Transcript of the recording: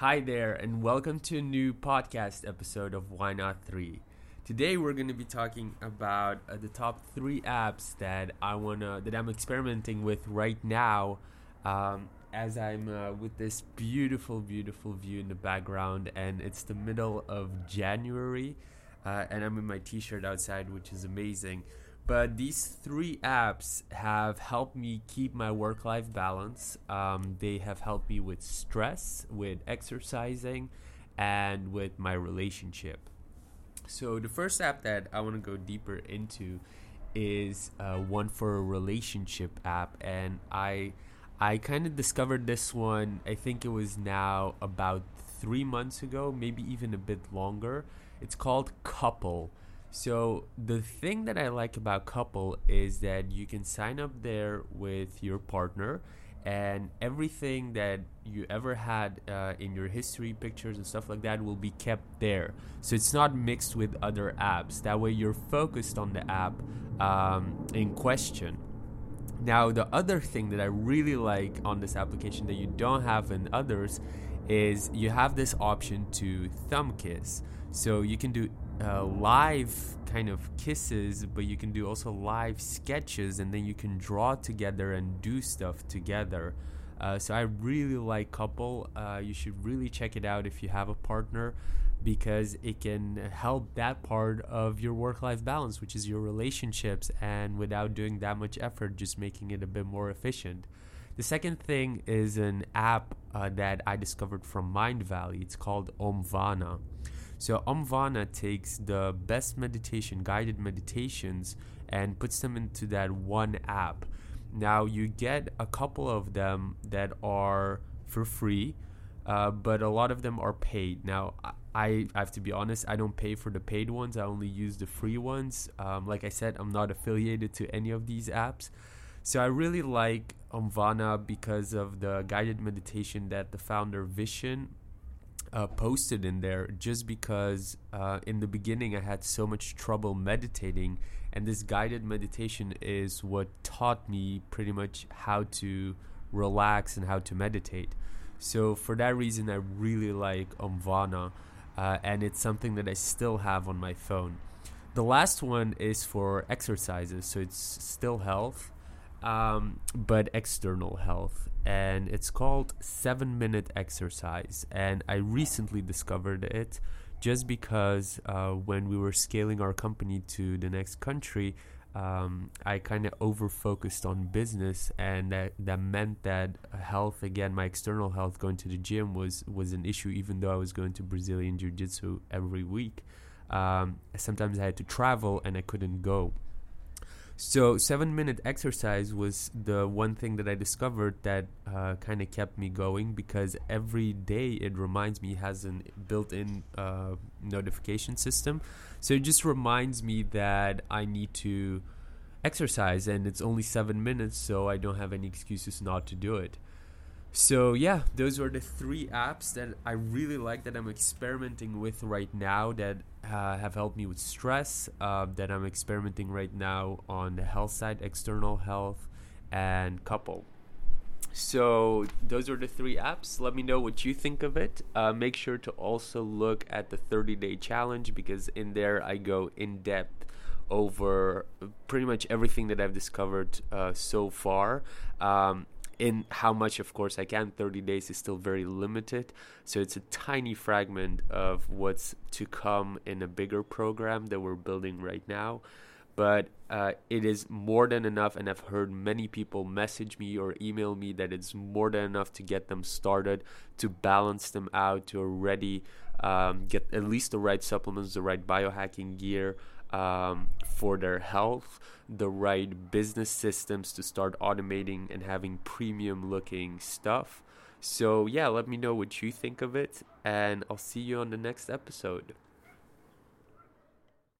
Hi there, and welcome to a new podcast episode of Why Not 3. Today we're going to be talking about uh, the top 3 apps that I want to that I'm experimenting with right now um, as I'm uh, with this beautiful beautiful view in the background and it's the middle of January uh, and I'm in my t-shirt outside which is amazing. But these three apps have helped me keep my work life balance. Um, they have helped me with stress, with exercising, and with my relationship. So, the first app that I want to go deeper into is uh, one for a relationship app. And I, I kind of discovered this one, I think it was now about three months ago, maybe even a bit longer. It's called Couple. So the thing that I like about Couple is that you can sign up there with your partner and everything that you ever had uh, in your history pictures and stuff like that will be kept there. So it's not mixed with other apps. That way you're focused on the app um, in question. Now the other thing that i really like on this application that you don't have in others is you have this option to thumb kiss. So you can do uh, live kind of kisses, but you can do also live sketches, and then you can draw together and do stuff together. Uh, so I really like Couple. Uh, you should really check it out if you have a partner, because it can help that part of your work-life balance, which is your relationships, and without doing that much effort, just making it a bit more efficient. The second thing is an app uh, that I discovered from Mindvalley. It's called Omvana. So Omvana takes the best meditation, guided meditations, and puts them into that one app. Now you get a couple of them that are for free, uh, but a lot of them are paid. Now I, I have to be honest, I don't pay for the paid ones. I only use the free ones. Um, like I said, I'm not affiliated to any of these apps. So I really like Omvana because of the guided meditation that the founder Vishen uh, posted in there just because uh, in the beginning I had so much trouble meditating, and this guided meditation is what taught me pretty much how to relax and how to meditate. So for that reason, I really like Omvana, uh, and it's something that I still have on my phone. The last one is for exercises, so it's still health, um, but external health and it's called 7 minute exercise and i recently discovered it just because uh, when we were scaling our company to the next country um, I kind of over focused on business, and that, that meant that health again, my external health, going to the gym was was an issue. Even though I was going to Brazilian Jiu Jitsu every week, um, sometimes I had to travel and I couldn't go. So seven minute exercise was the one thing that I discovered that uh, kind of kept me going because every day it reminds me has a built-in uh, notification system. So it just reminds me that I need to exercise and it's only seven minutes, so I don't have any excuses not to do it. So yeah, those were the three apps that I really like that I'm experimenting with right now that uh, have helped me with stress. Uh, that I'm experimenting right now on the health side, external health, and couple. So those are the three apps. Let me know what you think of it. Uh, make sure to also look at the 30 day challenge because in there I go in depth over pretty much everything that I've discovered uh, so far. Um, in how much of course i can. 30 days is still very limited. So it's a tiny fragment of what's to come in a bigger program that we're building right now. But uh, it is more than enough and i've heard many people message me or email me that it's more than enough to get them started to balance them out to already um, get at least the right supplements the right biohacking gear um, for their health, the right business systems to start automating and having premium looking stuff. So, yeah, let me know what you think of it, and I'll see you on the next episode.